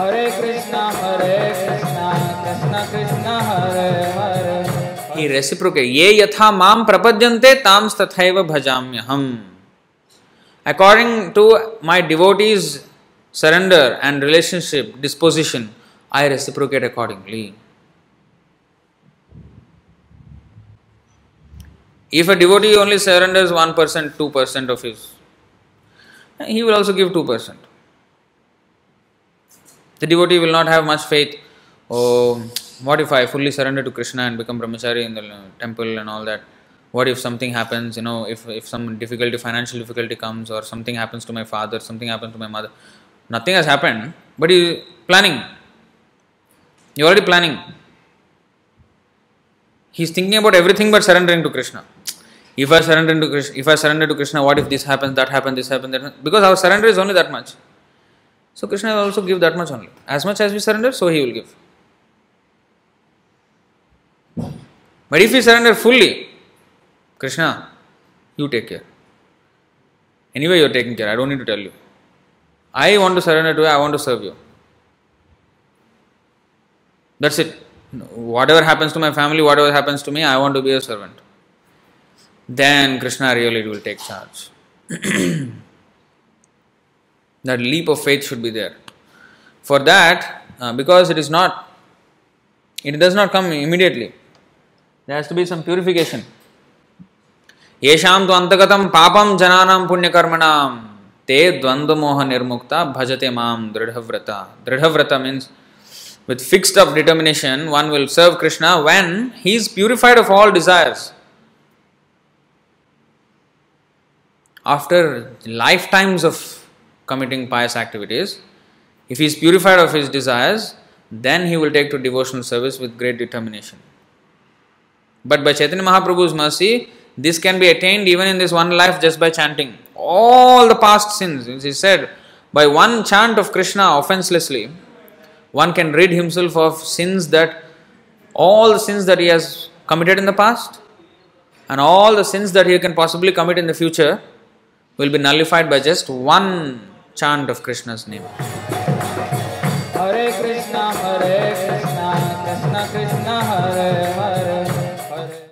Hare Krishna, Hare Krishna, Krishna Krishna, Hare Hare. he reciprocate ye yatha mam prapadyante tams tathaiva bhajamyaham according to my devotees surrender and relationship disposition i reciprocate accordingly. If a devotee only surrenders 1% 2% of his he will also give 2% the devotee will not have much faith oh what if I fully surrender to Krishna and become brahmachari in the temple and all that? What if something happens, you know, if, if some difficulty, financial difficulty comes, or something happens to my father, something happens to my mother? Nothing has happened, but you planning. You're already planning. He's thinking about everything but surrendering to Krishna. If I surrender to Krishna, if I surrender to Krishna, what if this happens, that happens, this happens, that happens? Because our surrender is only that much. So Krishna will also give that much only. As much as we surrender, so he will give. But if we surrender fully, Krishna, you take care. Anyway, you are taking care. I don't need to tell you. I want to surrender to you, I want to serve you. That's it. Whatever happens to my family, whatever happens to me, I want to be a servant. Then Krishna really will take charge. that leap of faith should be there. For that, uh, because it is not, it does not come immediately. There has to be some purification. येषां तु अन्तगतं पापं जनानां पुण्यकर्मणां ते द्वन्द्वमोह निर्मुक्ता भजते मां दृढव्रता दृढव्रता means with fixed up determination one will serve krishna when he is purified of all desires after lifetimes of committing pious activities if he is purified of his desires then he will take to devotional service with great determination but by Chaitanya Mahaprabhu's mercy, this can be attained even in this one life just by chanting. All the past sins, as he said, by one chant of Krishna offenselessly, one can rid himself of sins that, all the sins that he has committed in the past, and all the sins that he can possibly commit in the future will be nullified by just one chant of Krishna's name. Hare Krishna, Hare Krishna, Krishna Krishna, Hare Hare.